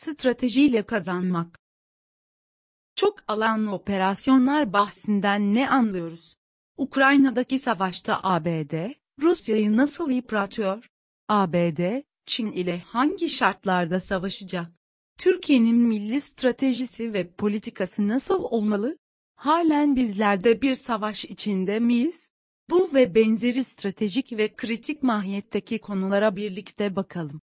stratejiyle kazanmak. Çok alanlı operasyonlar bahsinden ne anlıyoruz? Ukrayna'daki savaşta ABD, Rusya'yı nasıl yıpratıyor? ABD, Çin ile hangi şartlarda savaşacak? Türkiye'nin milli stratejisi ve politikası nasıl olmalı? Halen bizlerde bir savaş içinde miyiz? Bu ve benzeri stratejik ve kritik mahiyetteki konulara birlikte bakalım.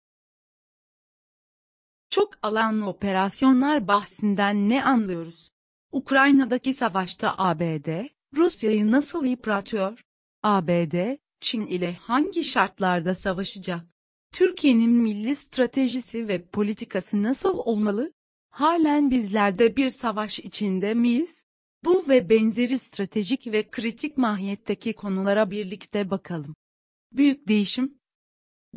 Çok alanlı operasyonlar bahsinden ne anlıyoruz? Ukrayna'daki savaşta ABD, Rusya'yı nasıl yıpratıyor? ABD, Çin ile hangi şartlarda savaşacak? Türkiye'nin milli stratejisi ve politikası nasıl olmalı? Halen bizlerde bir savaş içinde miyiz? Bu ve benzeri stratejik ve kritik mahiyetteki konulara birlikte bakalım. Büyük Değişim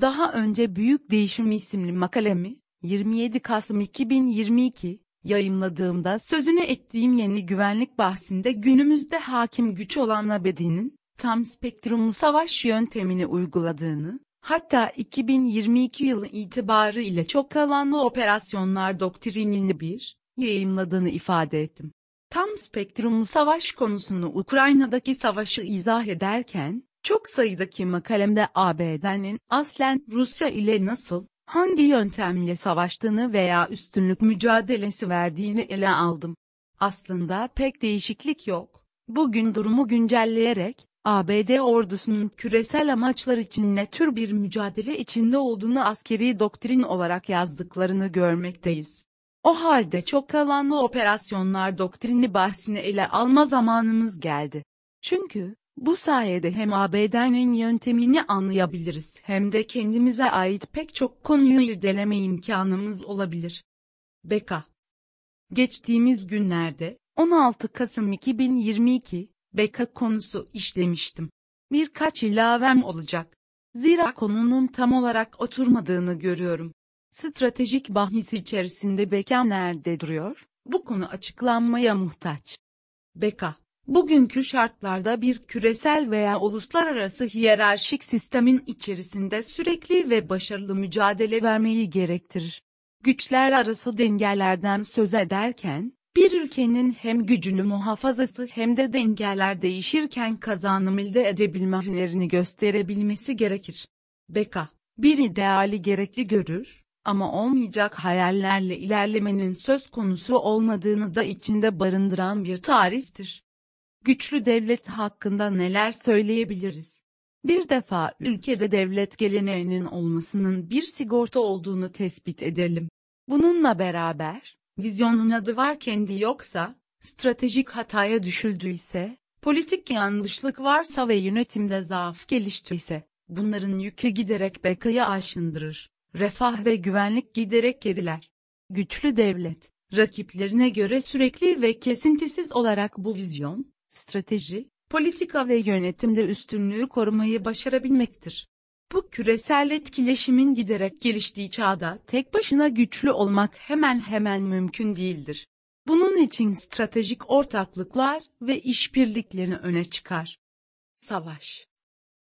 Daha önce Büyük Değişim isimli makalemi, 27 Kasım 2022, yayımladığımda sözünü ettiğim yeni güvenlik bahsinde günümüzde hakim güç olan ABD'nin, tam spektrumlu savaş yöntemini uyguladığını, hatta 2022 yılı itibarı ile çok alanlı operasyonlar doktrinini bir, yayımladığını ifade ettim. Tam spektrumlu savaş konusunu Ukrayna'daki savaşı izah ederken, çok sayıdaki makalemde ABD'nin aslen Rusya ile nasıl, hangi yöntemle savaştığını veya üstünlük mücadelesi verdiğini ele aldım. Aslında pek değişiklik yok. Bugün durumu güncelleyerek, ABD ordusunun küresel amaçlar için ne tür bir mücadele içinde olduğunu askeri doktrin olarak yazdıklarını görmekteyiz. O halde çok alanlı operasyonlar doktrini bahsini ele alma zamanımız geldi. Çünkü, bu sayede hem ABD'nin yöntemini anlayabiliriz hem de kendimize ait pek çok konuyu irdeleme imkanımız olabilir. Beka Geçtiğimiz günlerde, 16 Kasım 2022, Beka konusu işlemiştim. Birkaç ilavem olacak. Zira konunun tam olarak oturmadığını görüyorum. Stratejik bahis içerisinde Beka nerede duruyor? Bu konu açıklanmaya muhtaç. Beka, bugünkü şartlarda bir küresel veya uluslararası hiyerarşik sistemin içerisinde sürekli ve başarılı mücadele vermeyi gerektirir. Güçler arası dengelerden söz ederken, bir ülkenin hem gücünü muhafazası hem de dengeler değişirken kazanım elde edebilme hünerini gösterebilmesi gerekir. Beka, bir ideali gerekli görür, ama olmayacak hayallerle ilerlemenin söz konusu olmadığını da içinde barındıran bir tariftir. Güçlü devlet hakkında neler söyleyebiliriz? Bir defa ülkede devlet geleneğinin olmasının bir sigorta olduğunu tespit edelim. Bununla beraber, vizyonun adı var kendi yoksa, stratejik hataya düşüldüyse, politik yanlışlık varsa ve yönetimde zaaf geliştiyse, bunların yükü giderek bekayı aşındırır refah ve güvenlik giderek geriler. Güçlü devlet, rakiplerine göre sürekli ve kesintisiz olarak bu vizyon, strateji, politika ve yönetimde üstünlüğü korumayı başarabilmektir. Bu küresel etkileşimin giderek geliştiği çağda tek başına güçlü olmak hemen hemen mümkün değildir. Bunun için stratejik ortaklıklar ve işbirliklerini öne çıkar. Savaş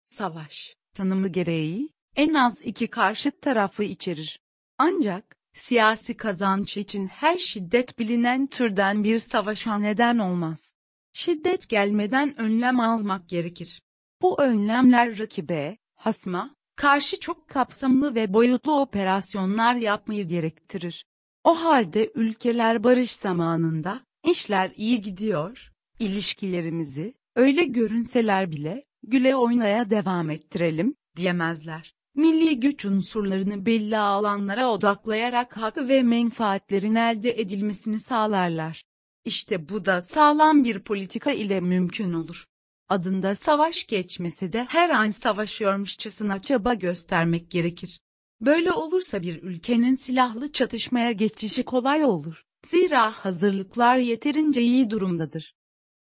Savaş, tanımı gereği, en az iki karşıt tarafı içerir. Ancak, siyasi kazanç için her şiddet bilinen türden bir savaşa neden olmaz. Şiddet gelmeden önlem almak gerekir. Bu önlemler rakibe, hasma, karşı çok kapsamlı ve boyutlu operasyonlar yapmayı gerektirir. O halde ülkeler barış zamanında, işler iyi gidiyor, ilişkilerimizi, öyle görünseler bile, güle oynaya devam ettirelim, diyemezler milli güç unsurlarını belli alanlara odaklayarak hak ve menfaatlerin elde edilmesini sağlarlar. İşte bu da sağlam bir politika ile mümkün olur. Adında savaş geçmesi de her an savaşıyormuşçasına çaba göstermek gerekir. Böyle olursa bir ülkenin silahlı çatışmaya geçişi kolay olur. Zira hazırlıklar yeterince iyi durumdadır.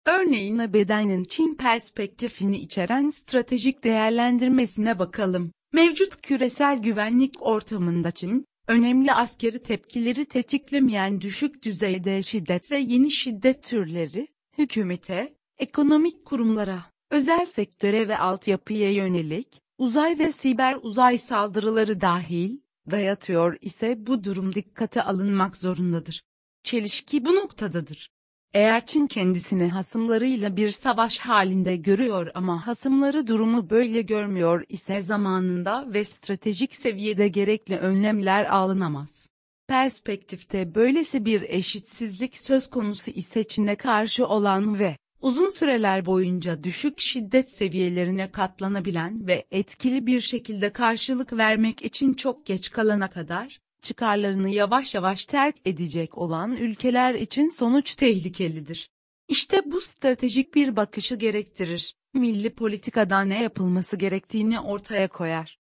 Örneğin ABD'nin Çin perspektifini içeren stratejik değerlendirmesine bakalım. Mevcut küresel güvenlik ortamında Çin, önemli askeri tepkileri tetiklemeyen düşük düzeyde şiddet ve yeni şiddet türleri, hükümete, ekonomik kurumlara, özel sektöre ve altyapıya yönelik, uzay ve siber uzay saldırıları dahil, dayatıyor ise bu durum dikkate alınmak zorundadır. Çelişki bu noktadadır. Eğer Çin kendisini hasımlarıyla bir savaş halinde görüyor ama hasımları durumu böyle görmüyor ise zamanında ve stratejik seviyede gerekli önlemler alınamaz. Perspektifte böylesi bir eşitsizlik söz konusu ise Çin'e karşı olan ve uzun süreler boyunca düşük şiddet seviyelerine katlanabilen ve etkili bir şekilde karşılık vermek için çok geç kalana kadar, çıkarlarını yavaş yavaş terk edecek olan ülkeler için sonuç tehlikelidir. İşte bu stratejik bir bakışı gerektirir, milli politikada ne yapılması gerektiğini ortaya koyar.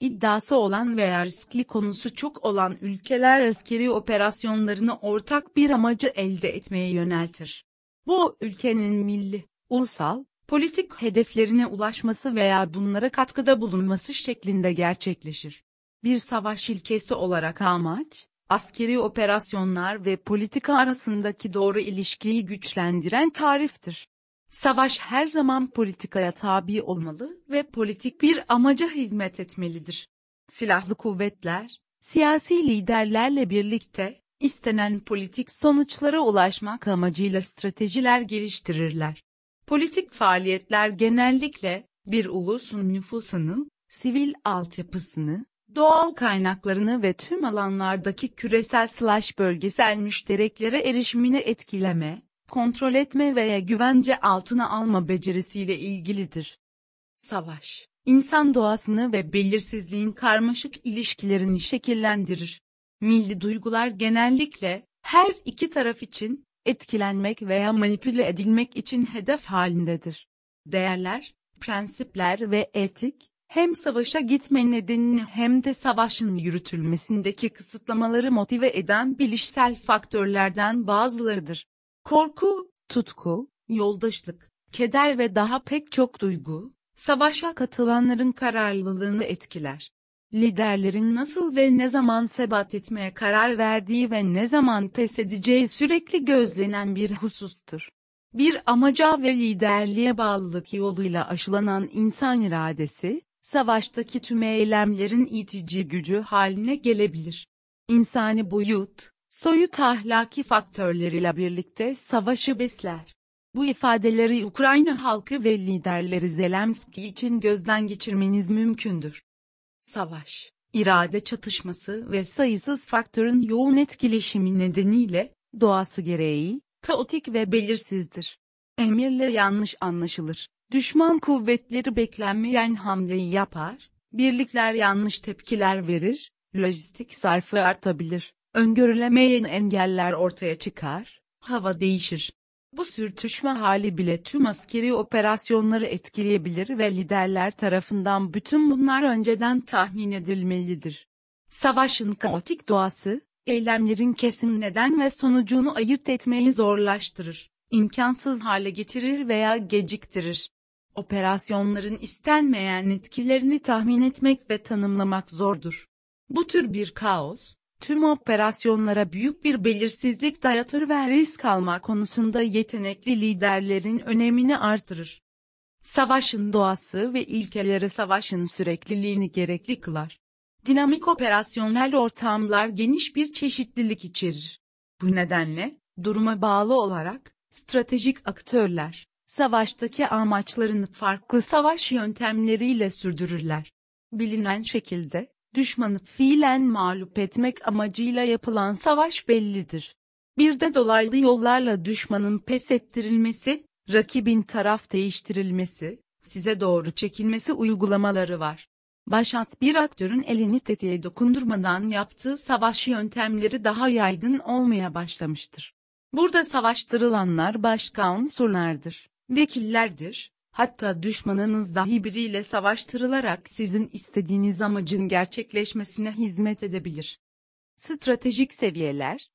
İddiası olan veya riskli konusu çok olan ülkeler askeri operasyonlarını ortak bir amacı elde etmeye yöneltir. Bu ülkenin milli, ulusal, politik hedeflerine ulaşması veya bunlara katkıda bulunması şeklinde gerçekleşir. Bir savaş ilkesi olarak amaç, askeri operasyonlar ve politika arasındaki doğru ilişkiyi güçlendiren tariftir. Savaş her zaman politikaya tabi olmalı ve politik bir amaca hizmet etmelidir. Silahlı kuvvetler, siyasi liderlerle birlikte, istenen politik sonuçlara ulaşmak amacıyla stratejiler geliştirirler. Politik faaliyetler genellikle, bir ulusun nüfusunu, sivil altyapısını, doğal kaynaklarını ve tüm alanlardaki küresel slash bölgesel müştereklere erişimini etkileme, kontrol etme veya güvence altına alma becerisiyle ilgilidir. Savaş, insan doğasını ve belirsizliğin karmaşık ilişkilerini şekillendirir. Milli duygular genellikle, her iki taraf için, etkilenmek veya manipüle edilmek için hedef halindedir. Değerler, prensipler ve etik, hem savaşa gitme nedenini hem de savaşın yürütülmesindeki kısıtlamaları motive eden bilişsel faktörlerden bazılarıdır. Korku, tutku, yoldaşlık, keder ve daha pek çok duygu, savaşa katılanların kararlılığını etkiler. Liderlerin nasıl ve ne zaman sebat etmeye karar verdiği ve ne zaman pes edeceği sürekli gözlenen bir husustur. Bir amaca ve liderliğe bağlılık yoluyla aşılanan insan iradesi, savaştaki tüm eylemlerin itici gücü haline gelebilir. İnsani boyut, soyut ahlaki faktörleriyle birlikte savaşı besler. Bu ifadeleri Ukrayna halkı ve liderleri Zelenski için gözden geçirmeniz mümkündür. Savaş, irade çatışması ve sayısız faktörün yoğun etkileşimi nedeniyle, doğası gereği, kaotik ve belirsizdir. Emirler yanlış anlaşılır. Düşman kuvvetleri beklenmeyen hamleyi yapar, birlikler yanlış tepkiler verir, lojistik sarfı artabilir, öngörülemeyen engeller ortaya çıkar, hava değişir. Bu sürtüşme hali bile tüm askeri operasyonları etkileyebilir ve liderler tarafından bütün bunlar önceden tahmin edilmelidir. Savaşın kaotik doğası, eylemlerin kesin neden ve sonucunu ayırt etmeyi zorlaştırır, imkansız hale getirir veya geciktirir. Operasyonların istenmeyen etkilerini tahmin etmek ve tanımlamak zordur. Bu tür bir kaos, tüm operasyonlara büyük bir belirsizlik dayatır ve risk alma konusunda yetenekli liderlerin önemini artırır. Savaşın doğası ve ilkeleri savaşın sürekliliğini gerekli kılar. Dinamik operasyonel ortamlar geniş bir çeşitlilik içerir. Bu nedenle, duruma bağlı olarak, stratejik aktörler, savaştaki amaçlarını farklı savaş yöntemleriyle sürdürürler. Bilinen şekilde, düşmanı fiilen mağlup etmek amacıyla yapılan savaş bellidir. Bir de dolaylı yollarla düşmanın pes ettirilmesi, rakibin taraf değiştirilmesi, size doğru çekilmesi uygulamaları var. Başat bir aktörün elini tetiğe dokundurmadan yaptığı savaş yöntemleri daha yaygın olmaya başlamıştır. Burada savaştırılanlar başka unsurlardır vekillerdir. Hatta düşmanınız dahi biriyle savaştırılarak sizin istediğiniz amacın gerçekleşmesine hizmet edebilir. Stratejik seviyeler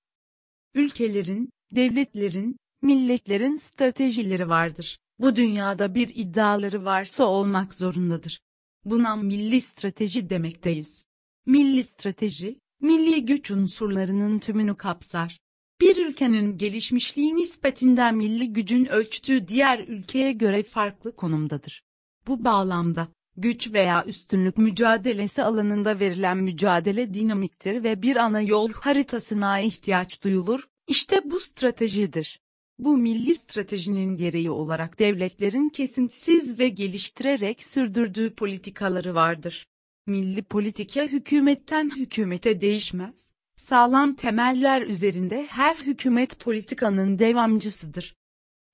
Ülkelerin, devletlerin, milletlerin stratejileri vardır. Bu dünyada bir iddiaları varsa olmak zorundadır. Buna milli strateji demekteyiz. Milli strateji, milli güç unsurlarının tümünü kapsar. Bir ülkenin gelişmişliği nispetinden milli gücün ölçtüğü diğer ülkeye göre farklı konumdadır. Bu bağlamda, güç veya üstünlük mücadelesi alanında verilen mücadele dinamiktir ve bir ana yol haritasına ihtiyaç duyulur, İşte bu stratejidir. Bu milli stratejinin gereği olarak devletlerin kesintisiz ve geliştirerek sürdürdüğü politikaları vardır. Milli politika hükümetten hükümete değişmez, sağlam temeller üzerinde her hükümet politikanın devamcısıdır.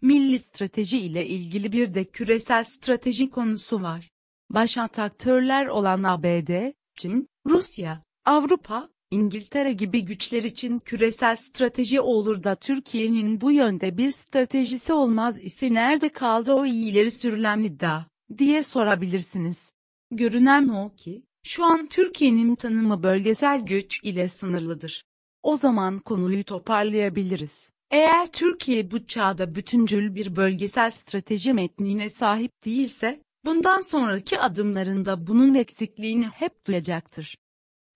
Milli strateji ile ilgili bir de küresel strateji konusu var. Başat aktörler olan ABD, Çin, Rusya, Avrupa, İngiltere gibi güçler için küresel strateji olur da Türkiye'nin bu yönde bir stratejisi olmaz ise nerede kaldı o iyileri sürülen iddia, diye sorabilirsiniz. Görünen o ki, şu an Türkiye'nin tanımı bölgesel güç ile sınırlıdır. O zaman konuyu toparlayabiliriz. Eğer Türkiye bu çağda bütüncül bir bölgesel strateji metnine sahip değilse, bundan sonraki adımlarında bunun eksikliğini hep duyacaktır.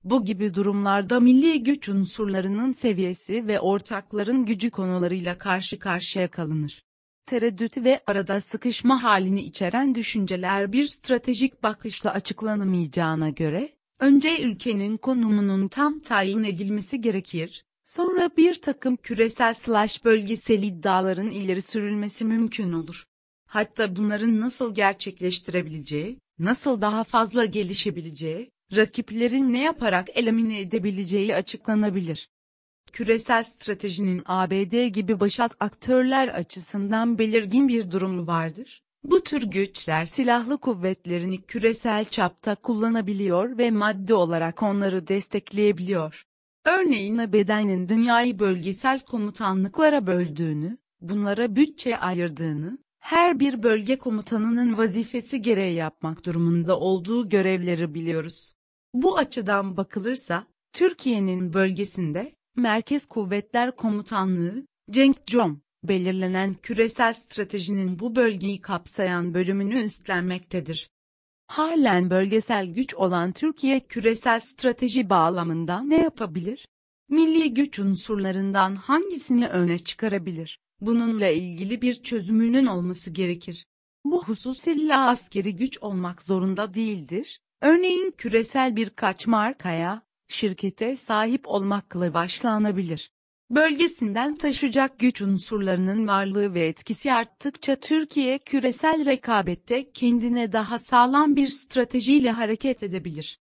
Bu gibi durumlarda milli güç unsurlarının seviyesi ve ortakların gücü konularıyla karşı karşıya kalınır. Tereddüt ve arada sıkışma halini içeren düşünceler bir stratejik bakışla açıklanamayacağına göre, önce ülkenin konumunun tam tayin edilmesi gerekir, sonra bir takım küresel slash bölgesel iddiaların ileri sürülmesi mümkün olur. Hatta bunların nasıl gerçekleştirebileceği, nasıl daha fazla gelişebileceği, rakiplerin ne yaparak elimine edebileceği açıklanabilir. Küresel stratejinin ABD gibi başat aktörler açısından belirgin bir durumu vardır. Bu tür güçler silahlı kuvvetlerini küresel çapta kullanabiliyor ve maddi olarak onları destekleyebiliyor. Örneğin ABD'nin dünyayı bölgesel komutanlıklara böldüğünü, bunlara bütçe ayırdığını, her bir bölge komutanının vazifesi gereği yapmak durumunda olduğu görevleri biliyoruz. Bu açıdan bakılırsa, Türkiye'nin bölgesinde, Merkez Kuvvetler Komutanlığı, Cenkcom, belirlenen küresel stratejinin bu bölgeyi kapsayan bölümünü üstlenmektedir. Halen bölgesel güç olan Türkiye küresel strateji bağlamında ne yapabilir? Milli güç unsurlarından hangisini öne çıkarabilir? Bununla ilgili bir çözümünün olması gerekir. Bu husus illa askeri güç olmak zorunda değildir. Örneğin küresel birkaç markaya, şirkete sahip olmakla başlanabilir. Bölgesinden taşıyacak güç unsurlarının varlığı ve etkisi arttıkça Türkiye küresel rekabette kendine daha sağlam bir stratejiyle hareket edebilir.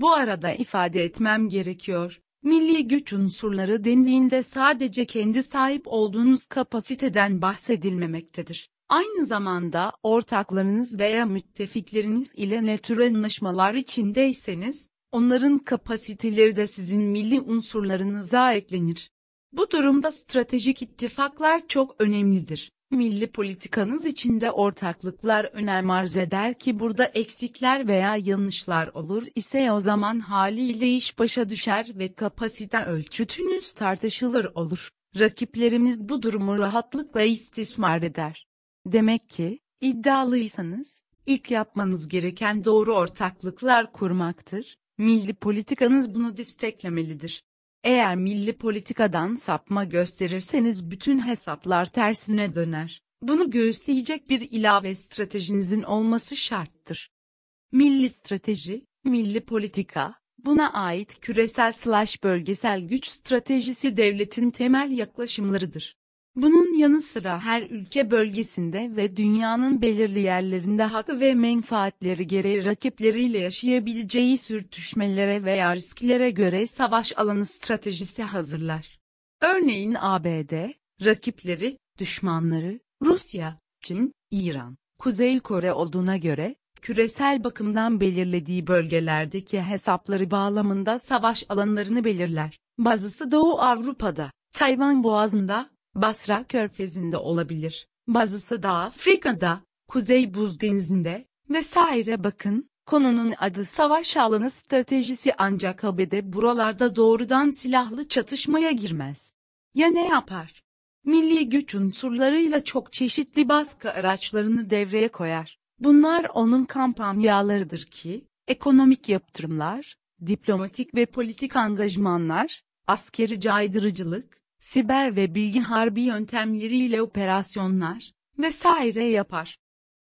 Bu arada ifade etmem gerekiyor. Milli güç unsurları dendiğinde sadece kendi sahip olduğunuz kapasiteden bahsedilmemektedir. Aynı zamanda ortaklarınız veya müttefikleriniz ile ne tür anlaşmalar içindeyseniz, onların kapasiteleri de sizin milli unsurlarınıza eklenir. Bu durumda stratejik ittifaklar çok önemlidir. Milli politikanız içinde ortaklıklar önem arz eder ki burada eksikler veya yanlışlar olur ise o zaman haliyle iş başa düşer ve kapasite ölçütünüz tartışılır olur. Rakiplerimiz bu durumu rahatlıkla istismar eder. Demek ki, iddialıysanız, ilk yapmanız gereken doğru ortaklıklar kurmaktır. Milli politikanız bunu desteklemelidir. Eğer milli politikadan sapma gösterirseniz bütün hesaplar tersine döner. Bunu göğüsleyecek bir ilave stratejinizin olması şarttır. Milli strateji, milli politika, buna ait küresel slash bölgesel güç stratejisi devletin temel yaklaşımlarıdır. Bunun yanı sıra her ülke bölgesinde ve dünyanın belirli yerlerinde hakkı ve menfaatleri gereği rakipleriyle yaşayabileceği sürtüşmelere veya risklere göre savaş alanı stratejisi hazırlar. Örneğin ABD, rakipleri, düşmanları, Rusya, Çin, İran, Kuzey Kore olduğuna göre, küresel bakımdan belirlediği bölgelerdeki hesapları bağlamında savaş alanlarını belirler. Bazısı Doğu Avrupa'da, Tayvan Boğazı'nda, Basra Körfezi'nde olabilir. Bazısı da Afrika'da, Kuzey Buz Denizi'nde vesaire bakın. Konunun adı savaş alanı stratejisi ancak ABD buralarda doğrudan silahlı çatışmaya girmez. Ya ne yapar? Milli güç unsurlarıyla çok çeşitli baskı araçlarını devreye koyar. Bunlar onun kampanyalarıdır ki, ekonomik yaptırımlar, diplomatik ve politik angajmanlar, askeri caydırıcılık, siber ve bilgi harbi yöntemleriyle operasyonlar vesaire yapar.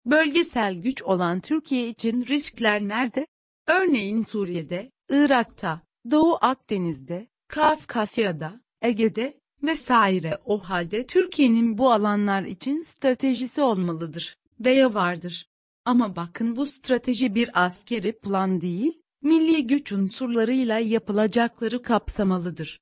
Bölgesel güç olan Türkiye için riskler nerede? Örneğin Suriye'de, Irak'ta, Doğu Akdeniz'de, Kafkasya'da, Ege'de vesaire. O halde Türkiye'nin bu alanlar için stratejisi olmalıdır veya vardır. Ama bakın bu strateji bir askeri plan değil, milli güç unsurlarıyla yapılacakları kapsamalıdır.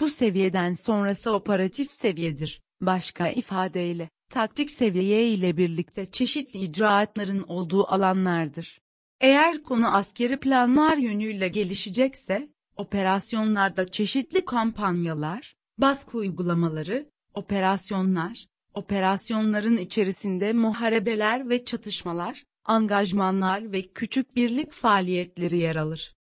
Bu seviyeden sonrası operatif seviyedir. Başka ifadeyle, taktik seviye ile birlikte çeşitli icraatların olduğu alanlardır. Eğer konu askeri planlar yönüyle gelişecekse, operasyonlarda çeşitli kampanyalar, baskı uygulamaları, operasyonlar, operasyonların içerisinde muharebeler ve çatışmalar, angajmanlar ve küçük birlik faaliyetleri yer alır.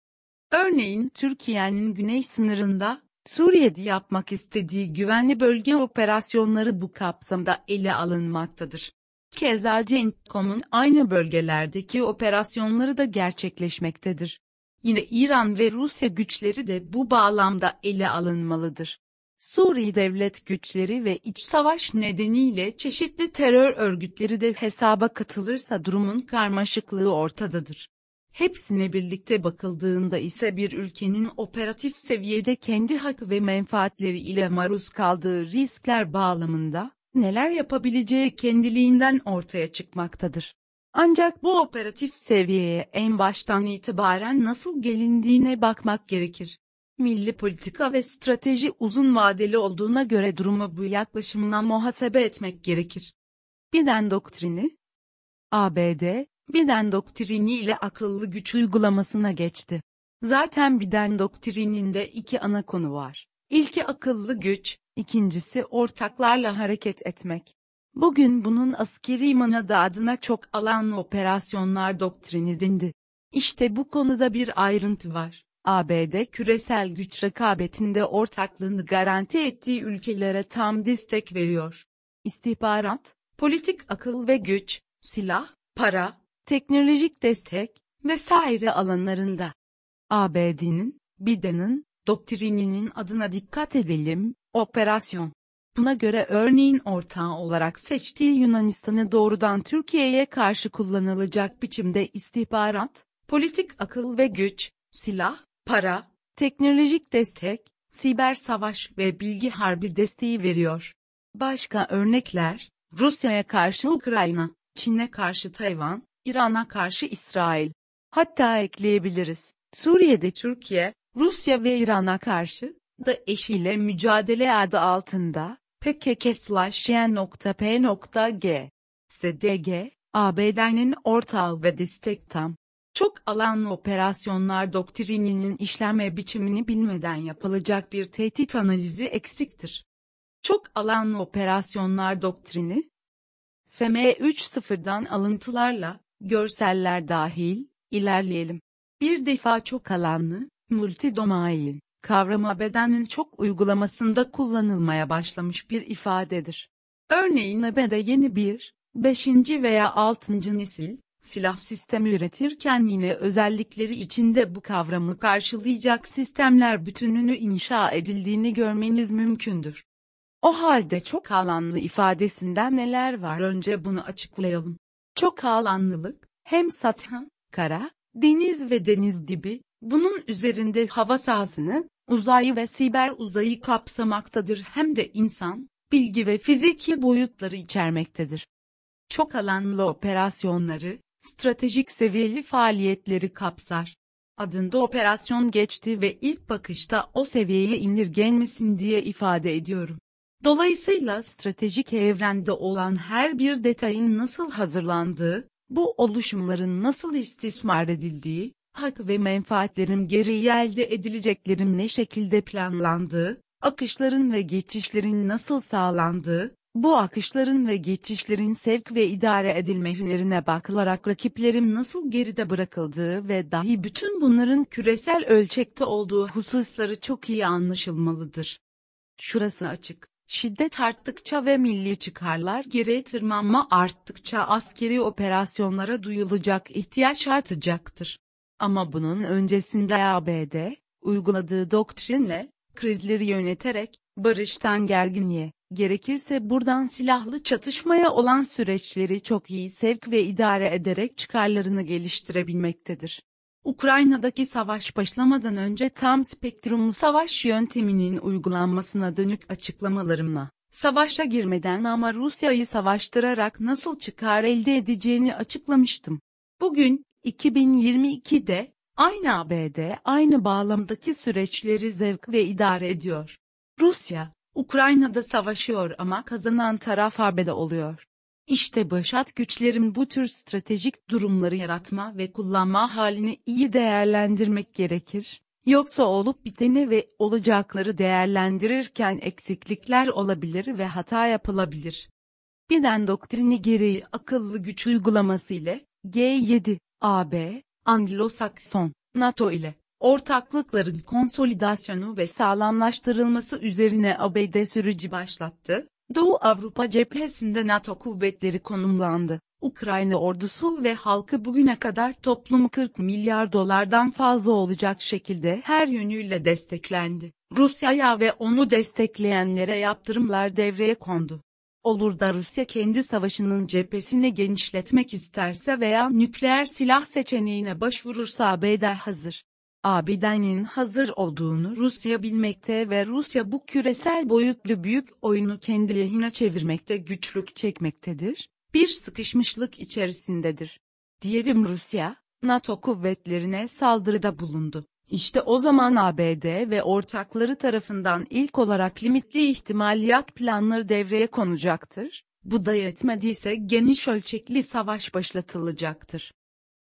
Örneğin Türkiye'nin güney sınırında, Suriye'de yapmak istediği güvenli bölge operasyonları bu kapsamda ele alınmaktadır. Keza CENTCOM'un aynı bölgelerdeki operasyonları da gerçekleşmektedir. Yine İran ve Rusya güçleri de bu bağlamda ele alınmalıdır. Suriye devlet güçleri ve iç savaş nedeniyle çeşitli terör örgütleri de hesaba katılırsa durumun karmaşıklığı ortadadır. Hepsine birlikte bakıldığında ise bir ülkenin operatif seviyede kendi hak ve menfaatleri ile maruz kaldığı riskler bağlamında neler yapabileceği kendiliğinden ortaya çıkmaktadır. Ancak bu operatif seviyeye en baştan itibaren nasıl gelindiğine bakmak gerekir. Milli politika ve strateji uzun vadeli olduğuna göre durumu bu yaklaşımla muhasebe etmek gerekir. Biden doktrini ABD, Biden doktrini ile akıllı güç uygulamasına geçti. Zaten Biden doktrininde iki ana konu var. İlki akıllı güç, ikincisi ortaklarla hareket etmek. Bugün bunun askeri manadı adına çok alanlı operasyonlar doktrini dindi. İşte bu konuda bir ayrıntı var. ABD küresel güç rekabetinde ortaklığını garanti ettiği ülkelere tam destek veriyor. İstihbarat, politik akıl ve güç, silah, para, teknolojik destek vesaire alanlarında. ABD'nin, Biden'ın, doktrininin adına dikkat edelim, operasyon. Buna göre örneğin ortağı olarak seçtiği Yunanistan'ı doğrudan Türkiye'ye karşı kullanılacak biçimde istihbarat, politik akıl ve güç, silah, para, teknolojik destek, siber savaş ve bilgi harbi desteği veriyor. Başka örnekler, Rusya'ya karşı Ukrayna, Çin'e karşı Tayvan, İran'a karşı İsrail. Hatta ekleyebiliriz. Suriye'de Türkiye, Rusya ve İran'a karşı da eşiyle mücadele adı altında pkk-n.p.g. SDG, ABD'nin ortağı ve destek tam. Çok alanlı operasyonlar doktrininin işleme biçimini bilmeden yapılacak bir tehdit analizi eksiktir. Çok alanlı operasyonlar doktrini, FM 3.0'dan alıntılarla, görseller dahil, ilerleyelim. Bir defa çok alanlı, multidomain, kavramı bedenin çok uygulamasında kullanılmaya başlamış bir ifadedir. Örneğin ABD yeni bir, 5. veya 6. nesil, silah sistemi üretirken yine özellikleri içinde bu kavramı karşılayacak sistemler bütününü inşa edildiğini görmeniz mümkündür. O halde çok alanlı ifadesinden neler var önce bunu açıklayalım. Çok alanlılık, hem sathan, kara, deniz ve deniz dibi, bunun üzerinde hava sahasını, uzayı ve siber uzayı kapsamaktadır hem de insan, bilgi ve fiziki boyutları içermektedir. Çok alanlı operasyonları, stratejik seviyeli faaliyetleri kapsar. Adında operasyon geçti ve ilk bakışta o seviyeye indirgenmesin diye ifade ediyorum. Dolayısıyla stratejik evrende olan her bir detayın nasıl hazırlandığı, bu oluşumların nasıl istismar edildiği, hak ve menfaatlerin geri elde edileceklerin ne şekilde planlandığı, akışların ve geçişlerin nasıl sağlandığı, bu akışların ve geçişlerin sevk ve idare edilme hünerine bakılarak rakiplerim nasıl geride bırakıldığı ve dahi bütün bunların küresel ölçekte olduğu hususları çok iyi anlaşılmalıdır. Şurası açık. Şiddet arttıkça ve milli çıkarlar geriye tırmanma arttıkça askeri operasyonlara duyulacak ihtiyaç artacaktır. Ama bunun öncesinde ABD, uyguladığı doktrinle, krizleri yöneterek, barıştan gerginliğe, gerekirse buradan silahlı çatışmaya olan süreçleri çok iyi sevk ve idare ederek çıkarlarını geliştirebilmektedir. Ukrayna'daki savaş başlamadan önce tam spektrumlu savaş yönteminin uygulanmasına dönük açıklamalarımla, savaşa girmeden ama Rusya'yı savaştırarak nasıl çıkar elde edeceğini açıklamıştım. Bugün, 2022'de, aynı ABD aynı bağlamdaki süreçleri zevk ve idare ediyor. Rusya, Ukrayna'da savaşıyor ama kazanan taraf ABD oluyor. İşte başat güçlerin bu tür stratejik durumları yaratma ve kullanma halini iyi değerlendirmek gerekir. Yoksa olup biteni ve olacakları değerlendirirken eksiklikler olabilir ve hata yapılabilir. Biden doktrini gereği akıllı güç uygulaması ile G7, AB, Anglo-Sakson, NATO ile ortaklıkların konsolidasyonu ve sağlamlaştırılması üzerine ABD süreci başlattı. Doğu Avrupa cephesinde NATO kuvvetleri konumlandı. Ukrayna ordusu ve halkı bugüne kadar toplumu 40 milyar dolardan fazla olacak şekilde her yönüyle desteklendi. Rusya'ya ve onu destekleyenlere yaptırımlar devreye kondu. Olur da Rusya kendi savaşının cephesini genişletmek isterse veya nükleer silah seçeneğine başvurursa ABD hazır. ABD'nin hazır olduğunu Rusya bilmekte ve Rusya bu küresel boyutlu büyük oyunu kendi lehine çevirmekte güçlük çekmektedir, bir sıkışmışlık içerisindedir. Diyelim Rusya, NATO kuvvetlerine saldırıda bulundu. İşte o zaman ABD ve ortakları tarafından ilk olarak limitli ihtimaliyat planları devreye konacaktır. Bu da yetmediyse geniş ölçekli savaş başlatılacaktır.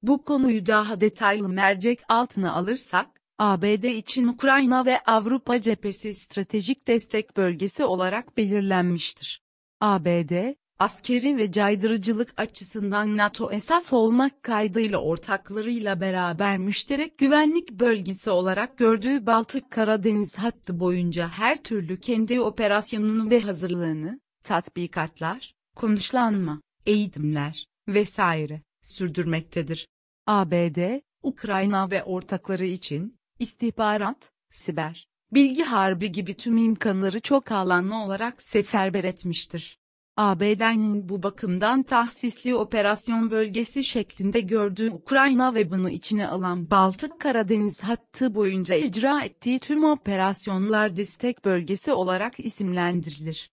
Bu konuyu daha detaylı mercek altına alırsak, ABD için Ukrayna ve Avrupa cephesi stratejik destek bölgesi olarak belirlenmiştir. ABD, askeri ve caydırıcılık açısından NATO esas olmak kaydıyla ortaklarıyla beraber müşterek güvenlik bölgesi olarak gördüğü Baltık Karadeniz hattı boyunca her türlü kendi operasyonunu ve hazırlığını, tatbikatlar, konuşlanma, eğitimler vesaire sürdürmektedir. ABD, Ukrayna ve ortakları için istihbarat, siber, bilgi harbi gibi tüm imkanları çok alanlı olarak seferber etmiştir. ABD'nin bu bakımdan tahsisli operasyon bölgesi şeklinde gördüğü Ukrayna ve bunu içine alan Baltık Karadeniz hattı boyunca icra ettiği tüm operasyonlar destek bölgesi olarak isimlendirilir.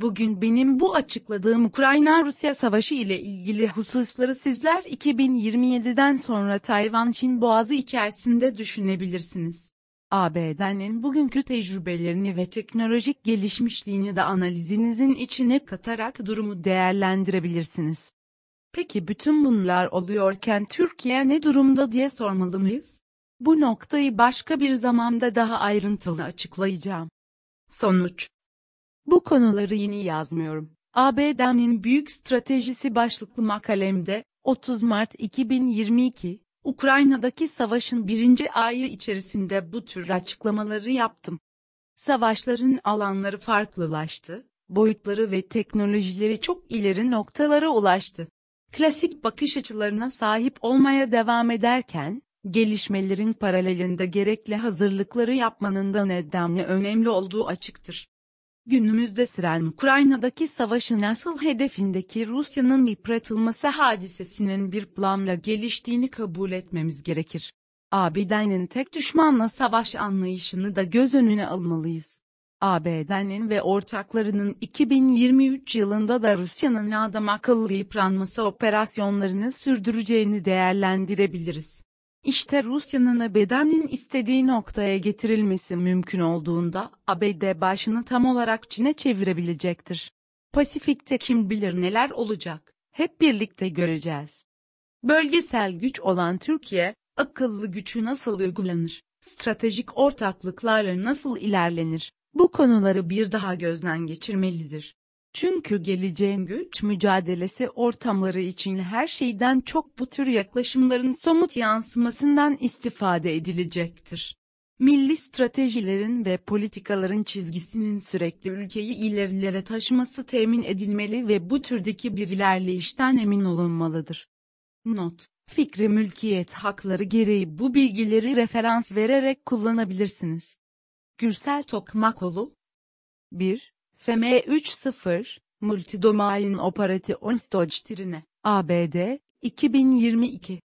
Bugün benim bu açıkladığım Ukrayna-Rusya savaşı ile ilgili hususları sizler 2027'den sonra Tayvan-Çin boğazı içerisinde düşünebilirsiniz. ABD'nin bugünkü tecrübelerini ve teknolojik gelişmişliğini de analizinizin içine katarak durumu değerlendirebilirsiniz. Peki bütün bunlar oluyorken Türkiye ne durumda diye sormalı mıyız? Bu noktayı başka bir zamanda daha ayrıntılı açıklayacağım. Sonuç Bu konuları yeni yazmıyorum. ABD'nin Büyük Stratejisi başlıklı makalemde 30 Mart 2022 Ukrayna'daki savaşın birinci ayı içerisinde bu tür açıklamaları yaptım. Savaşların alanları farklılaştı, boyutları ve teknolojileri çok ileri noktalara ulaştı. Klasik bakış açılarına sahip olmaya devam ederken, gelişmelerin paralelinde gerekli hazırlıkları yapmanın da nedenle önemli olduğu açıktır. Günümüzde süren Ukrayna'daki savaşın asıl hedefindeki Rusya'nın yıpratılması hadisesinin bir planla geliştiğini kabul etmemiz gerekir. ABD'nin tek düşmanla savaş anlayışını da göz önüne almalıyız. ABD'nin ve ortaklarının 2023 yılında da Rusya'nın adam akıllı yıpranması operasyonlarını sürdüreceğini değerlendirebiliriz. İşte Rusya'nın ABD'nin istediği noktaya getirilmesi mümkün olduğunda ABD başını tam olarak Çin'e çevirebilecektir. Pasifik'te kim bilir neler olacak, hep birlikte göreceğiz. Bölgesel güç olan Türkiye, akıllı gücü nasıl uygulanır, stratejik ortaklıklarla nasıl ilerlenir, bu konuları bir daha gözden geçirmelidir. Çünkü geleceğin güç mücadelesi ortamları için her şeyden çok bu tür yaklaşımların somut yansımasından istifade edilecektir. Milli stratejilerin ve politikaların çizgisinin sürekli ülkeyi ilerilere taşıması temin edilmeli ve bu türdeki bir ilerleyişten emin olunmalıdır. Not Fikri mülkiyet hakları gereği bu bilgileri referans vererek kullanabilirsiniz. Gürsel Tokmakoğlu 1. FM30 Multidomain Operations Deutschtrine ABD 2022